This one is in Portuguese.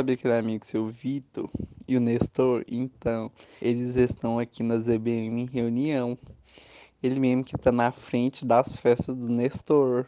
Sabe aquele amigo seu Vitor e o Nestor? Então, eles estão aqui na ZBM em reunião. Ele mesmo que tá na frente das festas do Nestor.